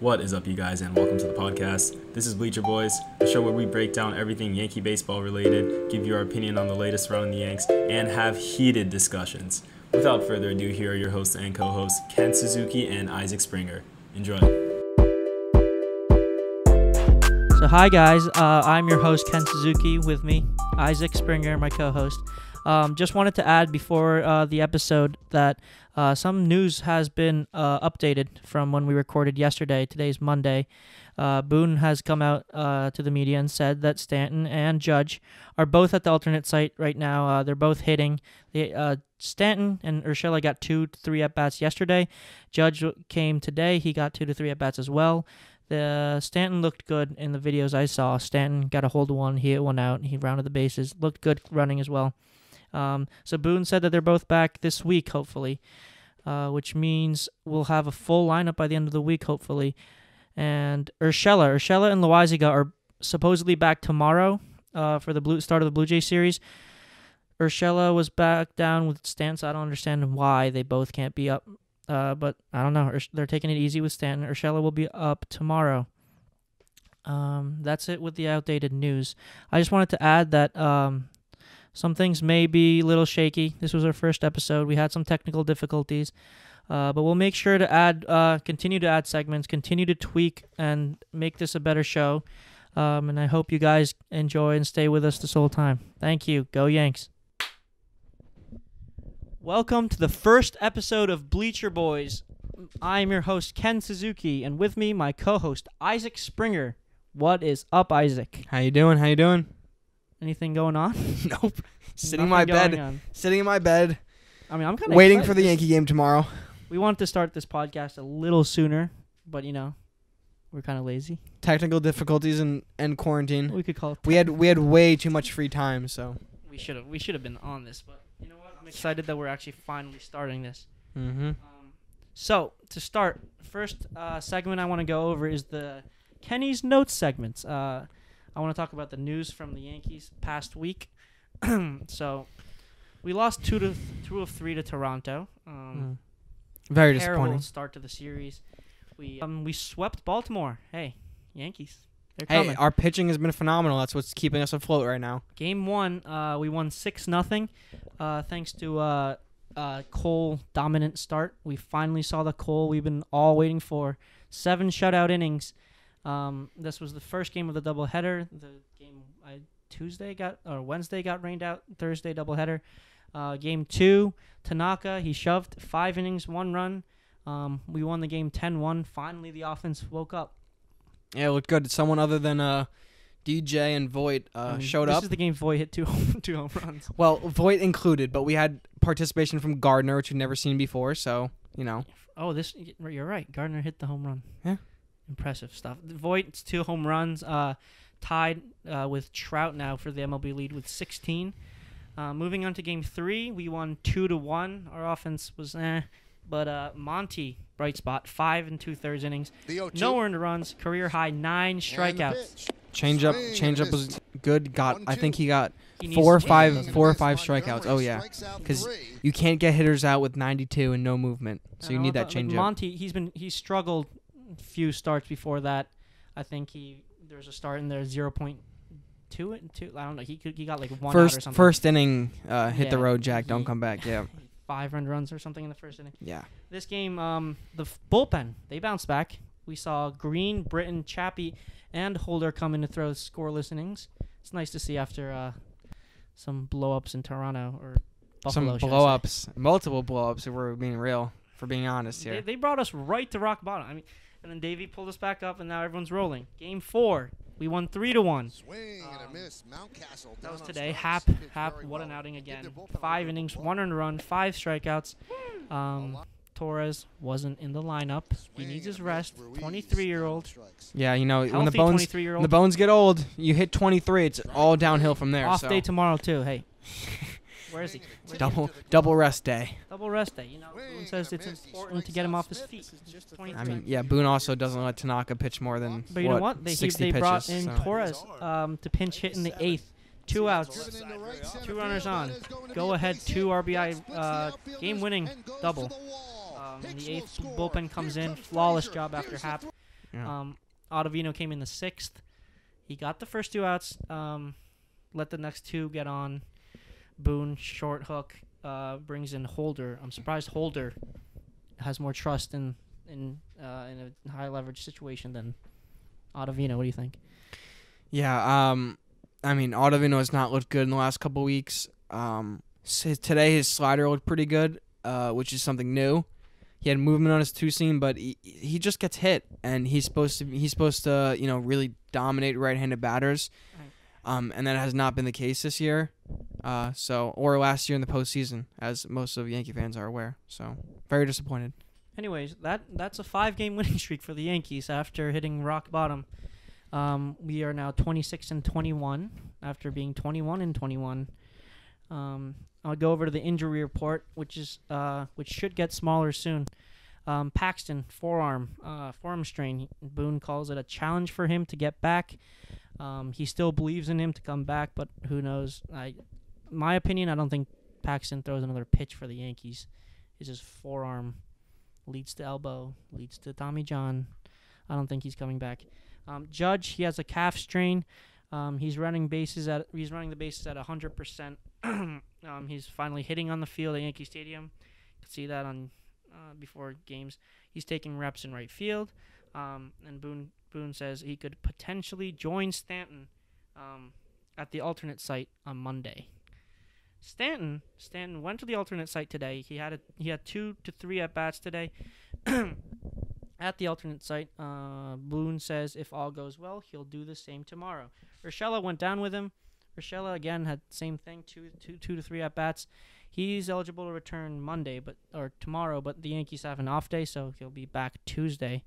What is up, you guys, and welcome to the podcast. This is Bleacher Boys, the show where we break down everything Yankee baseball related, give you our opinion on the latest around the Yanks, and have heated discussions. Without further ado, here are your hosts and co hosts, Ken Suzuki and Isaac Springer. Enjoy. So, hi guys, uh, I'm your host Ken Suzuki. With me, Isaac Springer, my co-host. Um, just wanted to add before uh, the episode that uh, some news has been uh, updated from when we recorded yesterday. Today's Monday. Uh, Boone has come out uh, to the media and said that Stanton and Judge are both at the alternate site right now. Uh, they're both hitting. Stanton and Urshela got two to three at bats yesterday. Judge came today. He got two to three at bats as well. The Stanton looked good in the videos I saw. Stanton got a hold of one. He hit one out. He rounded the bases. Looked good running as well. Um, so Boone said that they're both back this week, hopefully, uh, which means we'll have a full lineup by the end of the week, hopefully. And Urshela, Urshela and Loaisiga are supposedly back tomorrow uh, for the blue start of the Blue Jay series. Urshela was back down with so I don't understand why they both can't be up. Uh, but I don't know. They're taking it easy with Stanton. Urshela will be up tomorrow. Um, that's it with the outdated news. I just wanted to add that um, some things may be a little shaky. This was our first episode. We had some technical difficulties, uh, but we'll make sure to add, uh, continue to add segments, continue to tweak, and make this a better show. Um, and I hope you guys enjoy and stay with us this whole time. Thank you. Go Yanks. Welcome to the first episode of Bleacher Boys. I'm your host, Ken Suzuki, and with me, my co-host, Isaac Springer. What is up, Isaac? How you doing? How you doing? Anything going on? nope. Sitting in my bed. on. Sitting in my bed, I mean, I'm kind of waiting for the Yankee game tomorrow. We wanted to start this podcast a little sooner, but you know, we're kind of lazy. Technical difficulties and, and quarantine. We could call it. We had we had way too much free time, so. We should have. We should have been on this, but you know what? I'm excited that we're actually finally starting this. Mm-hmm. Um, so to start, first uh, segment I want to go over is the Kenny's notes segments. Uh, I want to talk about the news from the Yankees past week. so we lost two to two of three to Toronto. Um, Very disappointing. start to the series. We um, we swept Baltimore. Hey, Yankees, Hey, our pitching has been phenomenal. That's what's keeping us afloat right now. Game one, uh, we won six nothing, uh, thanks to uh, uh, Cole dominant start. We finally saw the Cole we've been all waiting for. Seven shutout innings. Um, this was the first game of the doubleheader. The game I, Tuesday got or Wednesday got rained out. Thursday doubleheader. Uh, game two, Tanaka he shoved five innings, one run. Um, we won the game 10-1. Finally, the offense woke up. Yeah, it looked good. Someone other than uh, DJ and Voit uh, I mean, showed this up. This is the game Voit hit two home, two home runs. well, Voit included, but we had participation from Gardner, which we've never seen before. So you know, Oh, this you're right. Gardner hit the home run. Yeah. Impressive stuff. Voit's two home runs, uh, tied uh, with Trout now for the MLB lead with 16. Uh, moving on to game three, we won two to one. Our offense was eh, but uh, Monty bright spot, five and two thirds innings, The 0-2. no earned runs, career high nine strikeouts. change up, change up was good. Got I think he got four or five- Swing and a four or five strikeouts. Oh, yeah. strikes out 'Cause three. you can't get hitters out with 92 and no movement. So you need that change up. Monty, he's been he's struggled a few starts before that. I think he there was a start in there zero point two and two. I don't know. He could he got like one out or First something. first inning, uh, hit the road, Jack. Don't he- come back. Yeah, five run runs or something in the first inning. yeah. This game, um, the f- bullpen they bounced back. We saw Green, Britton, Chappie, and Holder come in to throw scoreless innings. It's nice to see after uh, some blowups in Toronto or Buffalo. Some should I say. blowups, multiple blowups. If we're being real, for being honest They, here. they brought us right to rock bottom. I mean, and then Deivi pulled us back up, and now everyone's rolling. Game four, we won three to one. Swing and a Um, miss. Mountcastle That was today. strikes. Happ, Happ, very what an outing again. their bullpen a Five innings, bit one earned run, five strikeouts. Um, Torres wasn't in the lineup. He needs his rest. 23 year old. yeah, you know when the bones when the bones get old, you hit 23. It's all downhill from there. Off so day tomorrow, too. Hey. Where is he? Swing and a double to the double rest day. Double rest day. You know, Boone says it's important to get him off his feet. This is just the 23. I mean, yeah, Boone also doesn't let Tanaka pitch more than But you know what? They, 60 they brought pitches, in so. Torres um, to pinch hit in the eighth. Two outs. Driven into right center Two runners on. That is going to Go ahead, two. RBI, uh, game-winning and goes to double. the. Um, in the eighth score. bullpen comes in, flawless job after Here's the Happ. throw. Yeah. Um, Ottavino came in the sixth. He got the first two outs. Um, let the next two get on. Boone short hook uh, brings in Holder. I'm surprised Holder has more trust in in uh, in a high leverage situation than Ottavino. What do you think? Yeah, um, I mean, Ottavino has not looked good in the last couple weeks. Um, today his slider looked pretty good, uh, which is something new. He had movement on his two seam, but he, he just gets hit, and he's supposed to he's supposed to you know really dominate right-handed batters, um, and that has not been the case this year, uh, so or last year in the postseason, as most of Yankee fans are aware. So very disappointed. Anyways, that that's a five game winning streak for the Yankees after hitting rock bottom. Um, we are now 26 and 21 after being 21 and 21. Um, I'll go over to the injury report, which is uh, which should get smaller soon. Um, Paxton forearm uh, forearm strain. Boone calls it a challenge for him to get back. Um, he still believes in him to come back, but who knows? I, my opinion, I don't think Paxton throws another pitch for the Yankees. His forearm leads to elbow, leads to Tommy John. I don't think he's coming back. Um, Judge, he has a calf strain. Um, he's running bases at he's running the bases at hundred percent. Um, he's finally hitting on the field at Yankee Stadium. You can see that on uh, before games. He's taking reps in right field. Um, and Boone Boone says he could potentially join Stanton um, at the alternate site on Monday. Stanton Stanton went to the alternate site today. He had a, he had two to three at bats today. at the alternate site, uh, Boone says if all goes well, he'll do the same tomorrow. Urshela went down with him. Urshela again had same thing, two two two to three at bats. He's eligible to return Monday, but or tomorrow, but the Yankees have an off day, so he'll be back Tuesday.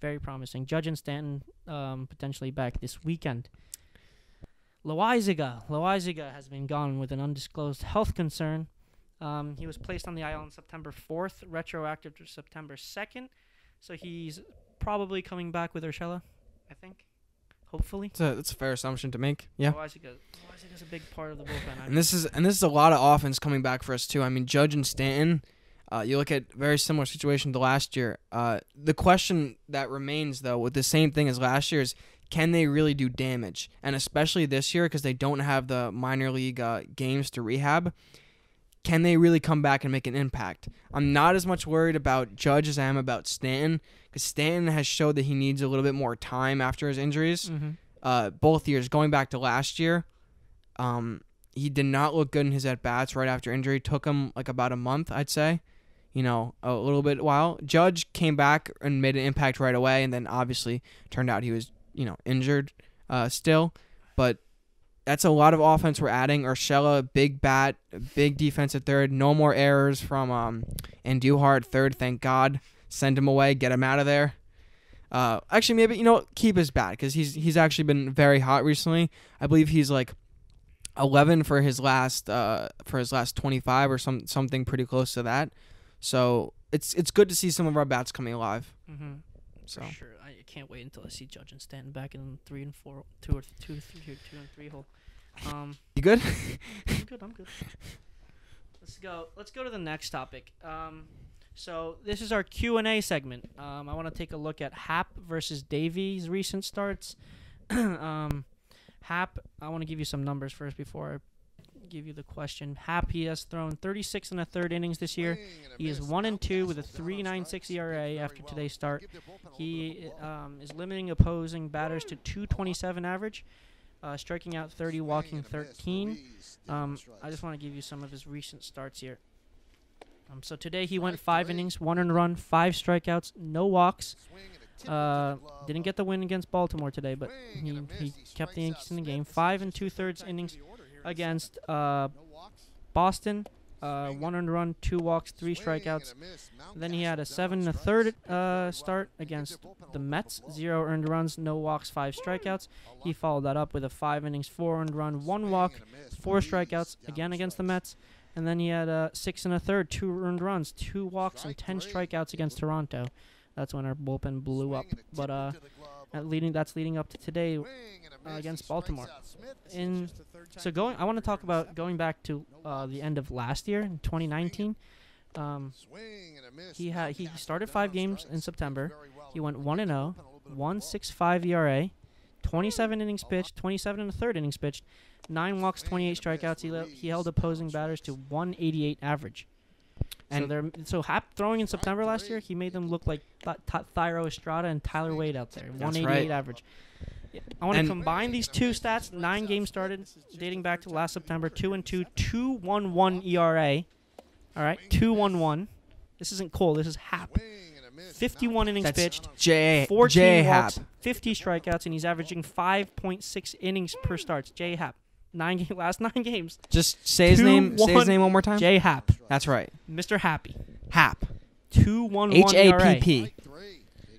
Very promising. Judge and Stanton um, potentially back this weekend. Loaisiga. Loaisiga has been gone with an undisclosed health concern. Um, he was placed on the IL on September 4th, retroactive to September 2nd. So he's probably coming back with Urshela, I think. Hopefully. It's a, it's a fair assumption to make. Yeah. Loaisiga, is a big part of the bullpen. I And this is and this is a lot of offense coming back for us too. I mean, Judge and Stanton. Uh, you look at very similar situation to last year. Uh, the question that remains though, with the same thing as last year, is can they really do damage? And especially this year because they don't have the minor league uh, games to rehab. Can they really come back and make an impact? I'm not as much worried about Judge as I am about Stanton because Stanton has showed that he needs a little bit more time after his injuries mm-hmm. uh, both years. Going back to last year, um, he did not look good in his at bats right after injury. Took him like about a month, I'd say. You know, a little bit while Judge came back and made an impact right away, and then obviously turned out he was you know injured uh, still. But that's a lot of offense we're adding. Urshela, big bat, big defense at third. No more errors from um, Andujar at third. Thank God. Send him away. Get him out of there. Uh, actually, maybe you know keep his bat because he's he's actually been very hot recently. I believe he's like eleven for his last uh for his last twenty five or some something pretty close to that. So it's it's good to see some of our bats coming alive. Mm-hmm. So For sure. I can't wait until I see Judge and Stanton back in three and four, two or th- two, three, two and three hole. Um, you good? I'm good. I'm good. Let's go. Let's go to the next topic. Um, so this is our Q and A segment. Um, I want to take a look at Happ versus Deivi's recent starts. um, Happ, I want to give you some numbers first before I give you the question. Happy has thrown 36 and a third innings this year. He is one and two with a 3.96 ERA after today's start. He um, is limiting opposing batters to 227 average, uh, striking out 30, walking 13. Um, I just want to give you some of his recent starts here. Um, so today he went five innings, one and run, five strikeouts, no walks. Uh, didn't get the win against Baltimore today, but he, he kept the Yankees in the game. Five and two thirds innings against uh, Boston. Uh, one earned run, two walks, three strikeouts. Then he had a seven and a third uh, start against the Mets. Zero earned runs, no walks, five strikeouts. He followed that up with a five innings, four earned run, one walk, four strikeouts again against the Mets. And then he had a six and a third, two earned runs, two walks, and ten strikeouts against Toronto. That's when our bullpen blew up. But uh, leading that's leading up to today uh, against Baltimore. In so going, I want to talk about going back to uh, the end of last year, in 2019. Um, he had he started five games in September. He went one and zero. 1.65 ERA, 27 innings pitched, 27 and a third innings pitched, nine walks, 28 strikeouts. He, le- he held opposing batters to 188 average. So And- they're so Happ throwing in September last year, he made them look like Th- Th- Thairo Estrada and Tyler Wade out there. 188 right. average. I want to combine these two stats. Nine games started, dating back to last September. Two and two, two one one ERA. All right, two one one. This isn't Cole. This is Happ. 51 innings That's pitched, J 14 J Happ. walks, 50 strikeouts, and he's averaging 5.6 innings per starts. J Happ. Nine ga- last nine games. Just say his Two, name. Say his one- name one more time. J Happ. That's right. Mr. Happy. Happ. Two one one H A ERA. P P.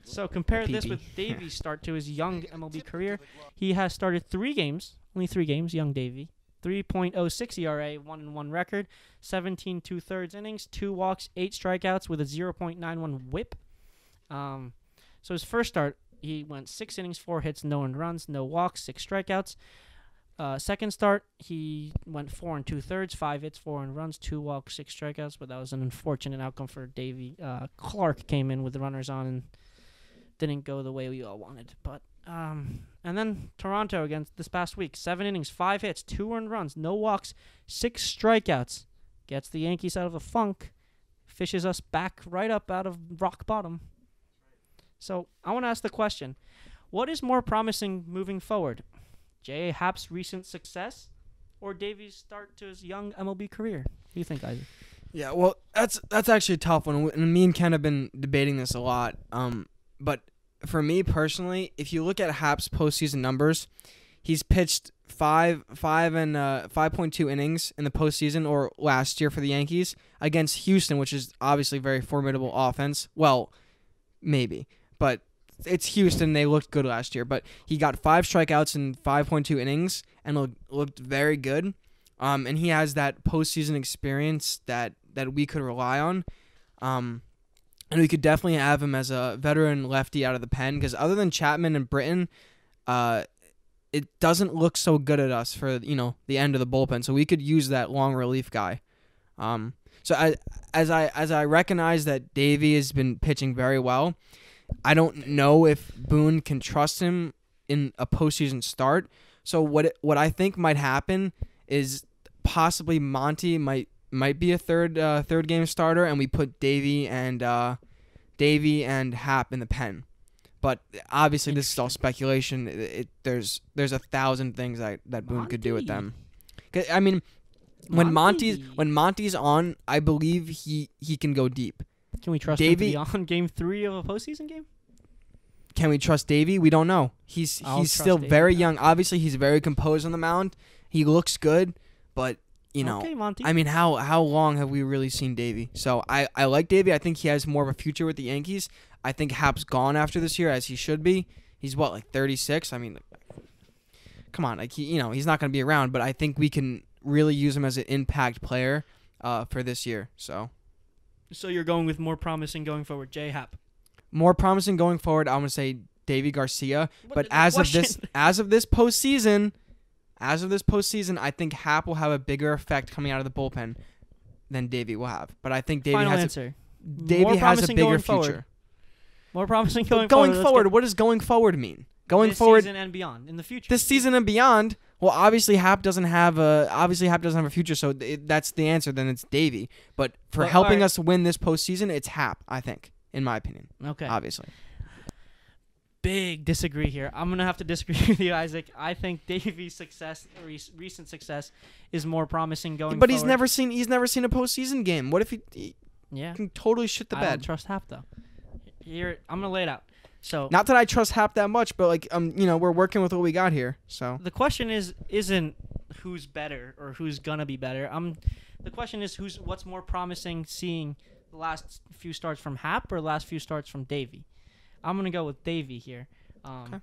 So compare this PP. with Deivi's start to his young MLB career. He has started three games, only three games, young Deivi. 3.06 ERA, one and one record, 17 two thirds innings, two walks, eight strikeouts with a 0.91 WHIP. Um, so his first start, he went six innings, four hits, no earned runs, no walks, six strikeouts. Uh, second start, he went four and two thirds, five hits, four and runs, two walks, six strikeouts. But that was an unfortunate outcome for Deivi. Uh, Clark came in with the runners on and didn't go the way we all wanted. But um, and then Toronto against this past week, seven innings, five hits, two earned runs, no walks, six strikeouts, gets the Yankees out of a funk, fishes us back right up out of rock bottom. So I want to ask the question: What is more promising moving forward, J. Happ's recent success, or Deivi's start to his young MLB career? What do you think, Isaac? Yeah, well, that's that's actually a tough one, and me and Ken have been debating this a lot. Um, but for me personally, if you look at Happ's postseason numbers, he's pitched five five and uh, five point two innings in the postseason or last year for the Yankees against Houston, which is obviously very formidable offense. Well, maybe, but it's Houston. They looked good last year, but he got five strikeouts in five point two innings and looked, looked very good. Um, and he has that postseason experience that that we could rely on. Um, and we could definitely have him as a veteran lefty out of the pen because other than Chapman and Britton, uh, it doesn't look so good at us for you know the end of the bullpen. So we could use that long relief guy. Um, so I, as I as I recognize that Deivi has been pitching very well, I don't know if Boone can trust him in a postseason start. So what it, what I think might happen is possibly Monty might might be a third uh, third game starter, and we put Deivi and uh, Deivi and Happ in the pen. But obviously, this is all speculation. It, it, there's there's a thousand things that, that Boone could do with them. I mean, when Monty's when Monty's on, I believe he he can go deep. Can we trust Deivi- him to be on Game Three of a postseason game? Can we trust Deivi? We don't know. He's I'll he's still Deivi. very young. Obviously, he's very composed on the mound. He looks good, but you know, okay, Monty. I mean, how how long have we really seen Deivi? So I I like Deivi. I think he has more of a future with the Yankees. I think Happ's gone after this year as he should be. He's what like 36. I mean, come on, like he you know he's not going to be around, but I think we can really use him as an impact player uh, for this year. So so you're going with more promising going forward, J Happ. more promising going forward. I'm going to say Deivi Garcia. What But as of this, as of this postseason, as of this postseason, I think Happ will have a bigger effect coming out of the bullpen than Deivi will have. But I think Deivi final has answer. a, Deivi More has a promising bigger future. More promising going, Going, forward. forward, what does going forward mean? Going this forward, season and beyond in the future. this season and beyond. Well, obviously Happ doesn't have a obviously Happ doesn't have a future, so it, that's the answer. Then it's Deivi. But for helping alright. us win this postseason, it's Happ. I think, in my opinion, okay. obviously. Big disagree here. I'm gonna have to disagree with you, Isaac. I think Deivi's success, re- recent success, is more promising going. but he's forward. never seen he's never seen a postseason game. What if he, he Yeah. can totally shit the I don't bed? trust Happ though. Here, I'm gonna lay it out. So Not that I trust Happ that much, but like um, you know, we're working with what we got here. So the question is isn't who's better or who's gonna be better. I'm the question is who's what's more promising seeing the last few starts from Happ or last few starts from Deivi. I'm gonna go with Deivi here. Um, Okay.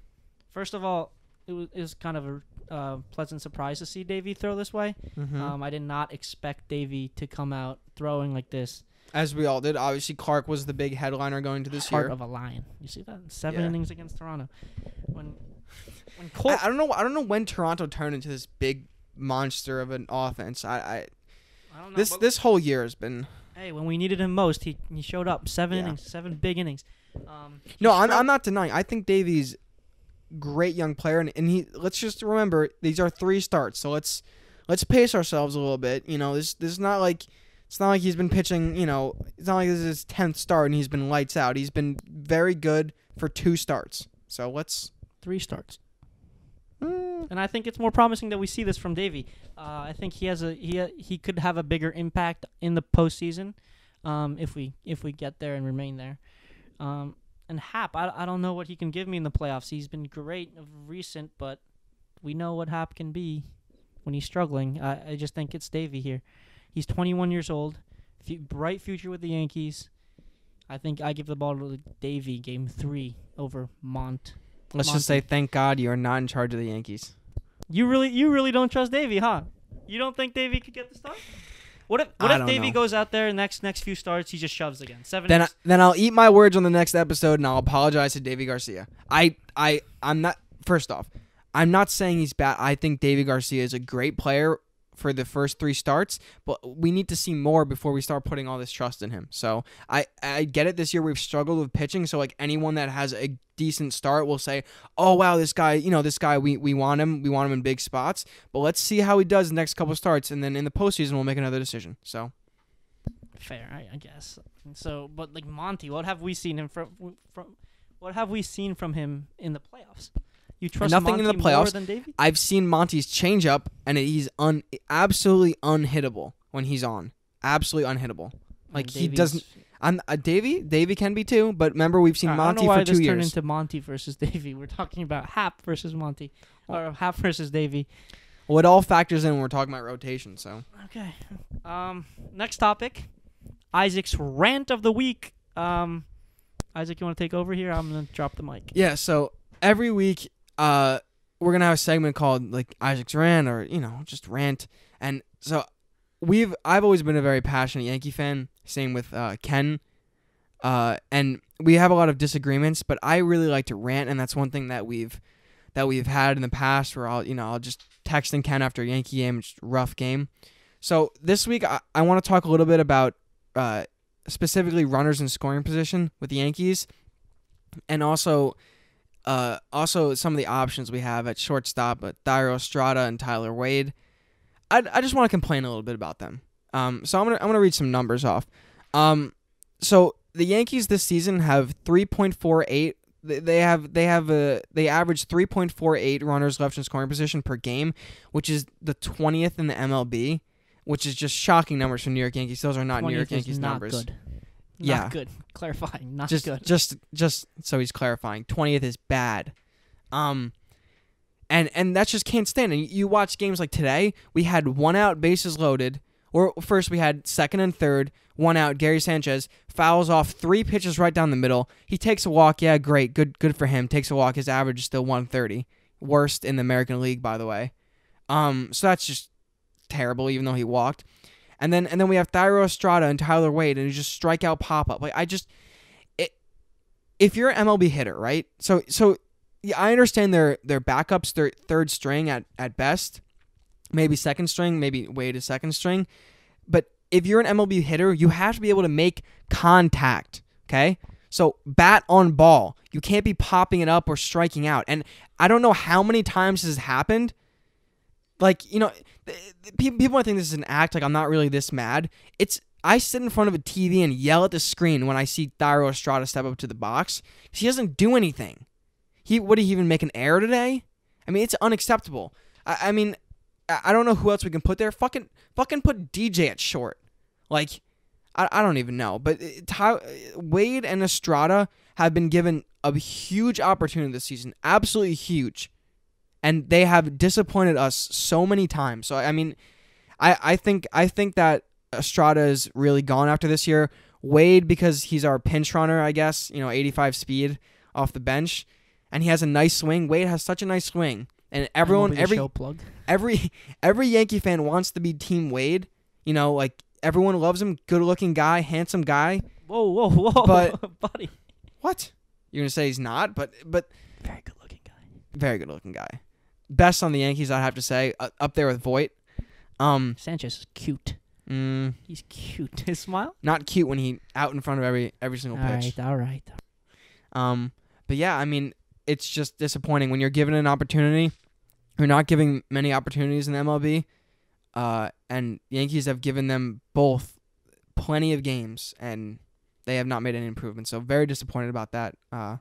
First of all, it was, it was kind of a uh, pleasant surprise to see Deivi throw this way. Mm-hmm. Um, I did not expect Deivi to come out throwing like this. As we all did, obviously Clark was the big headliner going to this Heart year. of a lion. You see that? Seven Yeah. innings against Toronto. When when Cole I, I don't know. I don't know when Toronto turned into this big monster of an offense. I, I I don't know, this this whole year has been Hey, when we needed him most, he he showed up. Seven Yeah. innings, seven big innings. Um, No, I'm, I'm not denying. I think Deivi's great young player and, and he let's just remember these are three starts. So let's let's pace ourselves a little bit. You know, this this is not like it's not like he's been pitching, you know, it's not like this is his 10th start and he's been lights out. He's been very good for two starts. So let's three starts. mm, and I think it's more promising that we see this from Deivi. Uh, I think he has a he he could have a bigger impact in the postseason, um, if we if we get there and remain there. Um, and Happ, I, I don't know what he can give me in the playoffs. He's been great of recent, but we know what Happ can be when he's struggling. I, I just think it's Deivi here. He's 21 years old, fu- bright future with the Yankees. I think I give the ball to Deivi game three over Mont. let's Monty. just say thank God you are not in charge of the Yankees. You really, you really don't trust Deivi, huh? You don't think Deivi could get the start? What if, what I if Deivi goes out there next next few starts, he just shoves again? Seven. Then I, then I'll eat my words on the next episode and I'll apologize to Deivi Garcia. I I I'm not first off, I'm not saying he's bad. I think Deivi Garcia is a great player for the first 3 starts, but we need to see more before we start putting all this trust in him. So, I I get it this year we've struggled with pitching, so like anyone that has a decent start will say, "Oh wow, this guy, you know, this guy we we want him. We want him in big spots." But let's see how he does the next couple starts and then in the postseason we'll make another decision. So, fair, I, I guess. So, but like Monty, what have we seen him from? From what have we seen from him in the playoffs? You trust Nothing in Monty the more playoffs. than Deivi? I've seen Monty's changeup, and he's un absolutely unhittable when he's on. Absolutely unhittable. Like, he Deivi's- doesn't- I'm uh, Deivi. Deivi can be too, but remember we've seen I don't Monty know why for two this years. turned into Monty versus Deivi. We're talking about Happ versus Monty, or Happ versus Deivi. well, it all factors in when we're talking about rotation. So Okay. Um, next topic, Isaac's rant of the week. Um, Isaac, you want to take over here? I'm gonna drop the mic. yeah, so every week, uh, we're gonna have a segment called like Isaac's rant, or you know, just rant. And so we've I've always been a very passionate Yankee fan. Same with uh, Ken. Uh, and we have a lot of disagreements, but I really like to rant, and that's one thing that we've that we've had in the past where I'll you know I'll just texting Ken after a Yankee game, just rough game. So this week I, I want to talk a little bit about uh, specifically runners in scoring position with the Yankees, and also uh, also some of the options we have at shortstop, uh, Thairo Estrada and Tyler Wade. I, I just want to complain a little bit about them. Um, so I'm gonna I'm gonna read some numbers off. Um, so the Yankees this season have 3.48. They they have they have a they average 3.48 runners left in scoring position per game, which is the 20th in the MLB, which is just shocking numbers for New York Yankees. Those are not New York 20th is Yankees not numbers. Good. Yeah. Good. Clarifying. Not just good. just just so he's clarifying. 20th is bad. Um and and that's just can't stand. And you watch games like today we had one out bases loaded. Or first we had second and third one out gary sanchez fouls off three pitches right down the middle. He takes a walk. Yeah great. Good good for him. Takes a walk. His average is still 130 worst in the american league by the way. Um so that's just terrible even though he walked and then and then we have Thairo Estrada and Tyler Wade and he just strike out pop up. Like I just it, if you're an MLB hitter, right? So so yeah, I understand their their backups, their third string at at best, maybe second string, maybe Wade is second string. But if you're an MLB hitter, you have to be able to make contact. Okay, so bat on ball. You can't be popping it up or striking out. And I don't know how many times this has happened. Like you know, people might think this is an act. Like I'm not really this mad. It's I sit in front of a TV and yell at the screen when I see Thairo Estrada step up to the box. 'cause He doesn't do anything. He would he even make an error today? I mean, it's unacceptable. I, I mean, I, don't know who else we can put there. Fucking fucking put DJ at short. Like, I, I don't even know. But uh, Ty, uh, Wade and Estrada have been given a huge opportunity this season. Absolutely huge. And they have disappointed us so many times. So I mean, I, I think I think that Estrada is really gone after this year. Wade because he's our pinch runner, I guess. You know, 85 speed off the bench, and he has a nice swing. Wade has such a nice swing, and everyone, every every every Yankee fan wants to be Team Wade. You know, like everyone loves him. Good looking guy, handsome guy. Whoa, whoa, whoa, But- buddy. What? You're gonna say he's not, but but Very good looking guy. very good looking guy. Best on the Yankees, I'd have to say, uh, up there with Voit. Um, Sanchez is cute. mm, He's cute. His smile. not cute when he out in front of every every single All pitch. right, all right. Um, but yeah, I mean, it's just disappointing when you're given an opportunity. You're not giving many opportunities in the MLB, uh, and Yankees have given them both plenty of games, and they have not made any improvements. So very disappointed about that. Uh,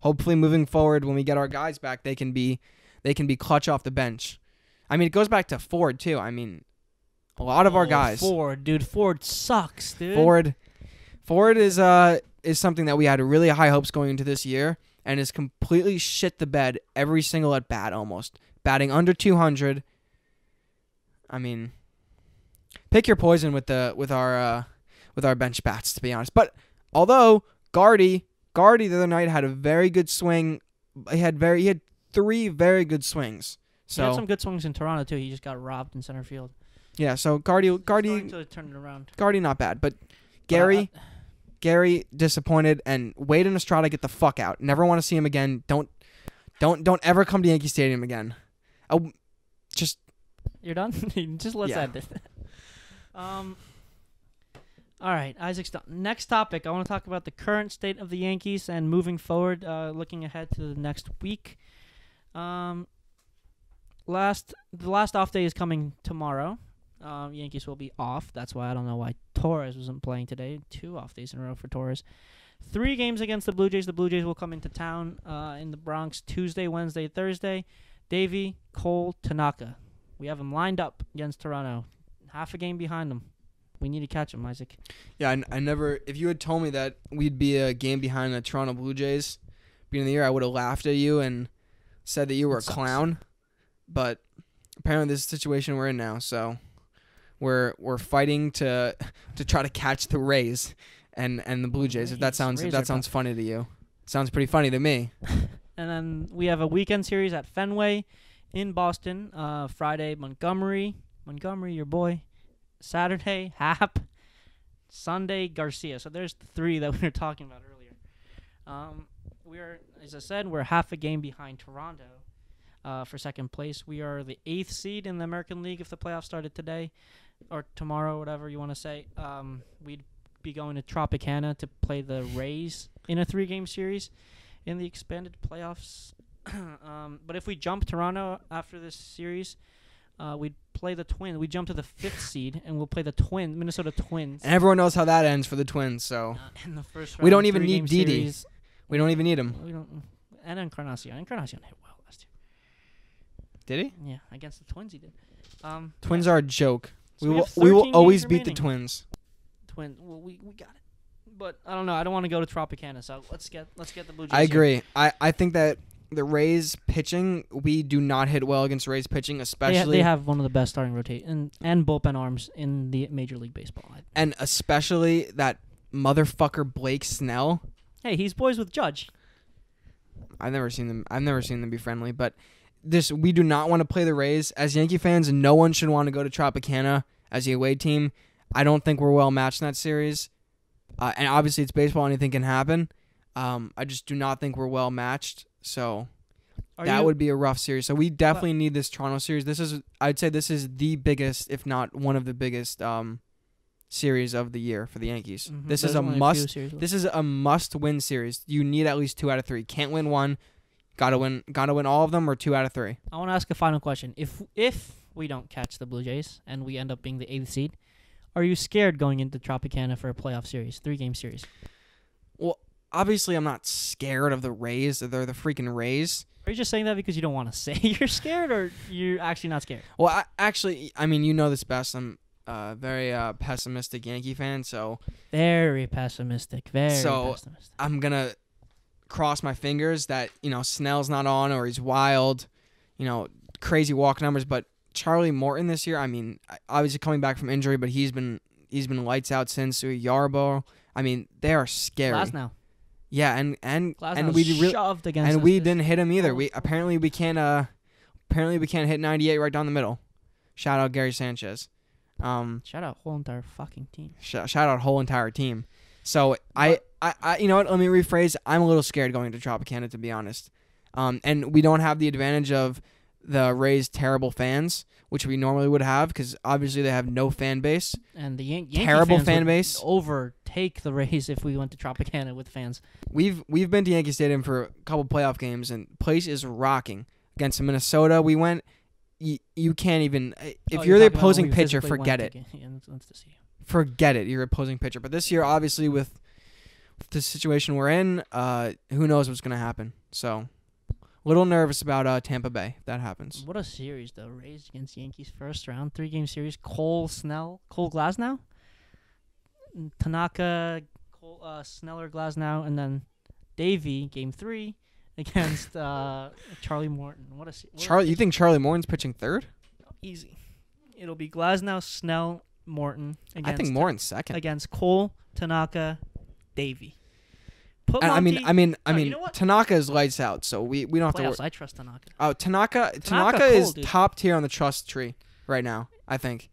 hopefully, moving forward, when we get our guys back, they can be they can be clutch off the bench. I mean, it goes back to Ford too. I mean, a lot of our Oh, guys. Ford, dude. Ford sucks, dude. Ford Ford is uh is something that we had really high hopes going into this year and is completely shit the bed every single at bat almost. Batting under 200. I mean pick your poison with the with our uh with our bench bats to be honest. But although Guardy Guardy the other night had a very good swing. He had very he had three very good swings. He had So some good swings in Toronto too. He just got robbed in center field. yeah, so Guardy Guardy Starting to turn it around. Guardy not bad, but But Gary I- Gary disappointed and Wade and Estrada get the fuck out. Never want to see him again. Don't don't don't ever come to Yankee Stadium again. W just You're done. Just let's Yeah. end it. um. All right, Isaac's done. Next topic. I want to talk about the current state of the Yankees and moving forward, uh, looking ahead to the next week. Um. Last the last off day is coming tomorrow. Um, Yankees will be off. That's why I don't know why Torres wasn't playing today. Two off days in a row for Torres. Three games against the Blue Jays. The Blue Jays will come into town uh, in the Bronx Tuesday, Wednesday, Thursday. Deivi, Cole, Tanaka. We have them lined up against Toronto. Half a game behind them. We need to catch them, Isaac. yeah. I, I never. If you had told me that we'd be a game behind the Toronto Blue Jays beginning of the year, I would have laughed at you and said that you were a clown. But apparently, this is the situation we're in now. So we're we're fighting to to try to catch the Rays and and the Blue Jays. If that sounds if Rays that sounds funny to you, sounds pretty funny to me. And then we have a weekend series at Fenway in Boston. Uh, Friday, Montgomery. Montgomery, your boy. Saturday, Happ. Sunday, Garcia. So there's the three that we were talking about earlier. Um, we're, as I said, we're half a game behind Toronto uh, for second place. We are the eighth seed in the American League if the playoffs started today or tomorrow, whatever you want to say. Um, we'd be going to Tropicana to play the Rays in a three-game series in the expanded playoffs. um, but if we jump Toronto after this series, uh, we'd play the Twins. We jump to the fifth seed, and we'll play the Twins, Minnesota Twins. And everyone knows how that ends for the Twins. So uh, in the first We don't even need Didi. series. We don't even need him. We don't. And Encarnacion. Encarnacion hit well last year. Did he? year. Yeah, against the Twins he did. Um, Twins are a joke. so we will have we will 13 always beat the remaining. Twins. Twins. Well, we we got it. But I don't know. I don't want to go to Tropicana. So let's get let's get the Blue Jays. I here. agree. I, I think that the Rays pitching we do not hit well against Rays pitching, They, ha- especially they have one of the best starting rotate and, and bullpen arms in the Major League Baseball. I- and especially that motherfucker Blake Snell. Hey, he's boys with Judge. I've never seen them. I've never seen them be friendly, but this we do not want to play the Rays as Yankee fans. No one should want to go to Tropicana as the away team. I don't think we're well matched in that series, uh, and obviously it's baseball. Anything can happen. Um, I just do not think we're well matched. So Are that you, would be a rough series. So we definitely need this Toronto series. This is, I'd say, this is the biggest, if not one of the biggest, um, series of the year for the Yankees. Mhm, This is a must. This is a must-win series. You need at least two out of three. Can't win one. Got to win. Got to win all of them or two out of three. I want to ask a final question. If if we don't catch the Blue Jays and we end up being the eighth seed, are you scared going into Tropicana for a playoff series, three game series? Well, obviously, I'm not scared of the Rays. They're the freaking Rays. Are you just saying that because you don't want to say you're scared, or you're actually not scared? Well, I, actually, I mean, you know this best. I'm a very uh, pessimistic Yankee fan, so Very pessimistic. Very So- pessimistic. I'm gonna cross my fingers that you know Snell's not on or he's wild, you know, crazy walk numbers. But Charlie Morton this year, I mean, obviously coming back from injury, but he's been he's been lights out since Yarbo. I mean, they are scary. Glasnow. Yeah, and and Glass and we really shoved against and we didn't hit him either. all We apparently we can't uh apparently we can't hit 98 right down the middle. Shout out Gary Sanchez. Um, Shout out whole entire fucking team. sh- shout out whole entire team. So I, I, I, you know what? Let me rephrase. I'm a little scared going to Tropicana to be honest. Um, and we don't have the advantage of the Rays' terrible fans, which we normally would have, because obviously they have no fan base. And the Yan- Yankee Terrible fan would base. overtake the Rays if we went to Tropicana with fans. We've we've been to Yankee Stadium for a couple playoff games, and place is rocking. Against Minnesota, we went. You, you can't even if Oh, you're, the about when opposing pitcher, forget it. ga- Yeah, that's, that's the see. Forget it. You're opposing pitcher. But this year, obviously, with the situation we're in, uh, who knows what's gonna happen? So, a little nervous about uh, Tampa Bay if that happens. What a series though. Rays against Yankees first round, three game series. Cole Snell, Cole Glasnow, Tanaka, Cole uh, Sneller Glasnow, and then Deivi game three against uh, Charlie Morton. What a se- what a Charlie, you think Charlie Morton's pitching third? easy. It'll be Glasnow, Snell, Morton against I think Morton's second. against Cole, Tanaka, Deivi. Put I, I mean, I mean, I No, you mean, know? Tanaka is lights out, so we, we don't have to. Worry. I trust Tanaka Oh, Tanaka, Tanaka, Tanaka, is dude. top tier on the trust tree right now. I think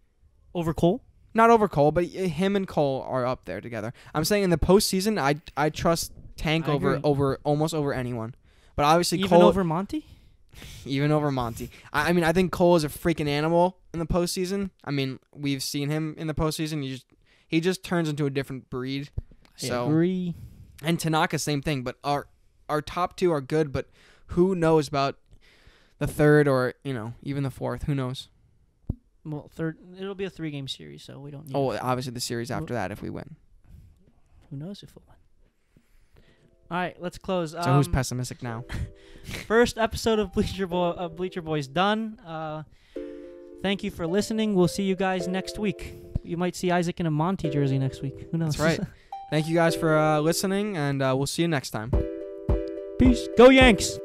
over Cole. not over Cole, but him and Cole are up there together. I'm saying in the postseason, I I trust Tank I over agree. over almost over anyone. But obviously Even Cole over Monty. even over Monty. I, I mean, I think Cole is a freaking animal in the postseason. I mean, we've seen him in the postseason. He just he just turns into a different breed. I So agree. and Tanaka, same thing. But our our top two are good, but who knows about the third or you know even the fourth? Who knows? Well, third. It'll be a three game series, so we don't. Need Oh, obviously the series after that if we win. Who knows if we'll win? All right, let's close. So who's Um, pessimistic now? First episode of Bleacher Boy of Bleacher Boys done. Uh, thank you for listening. We'll see you guys next week. You might see Isaac in a Monty jersey next week. Who knows? That's right. Thank you guys for uh, listening, and uh, we'll see you next time. Peace. Go Yanks.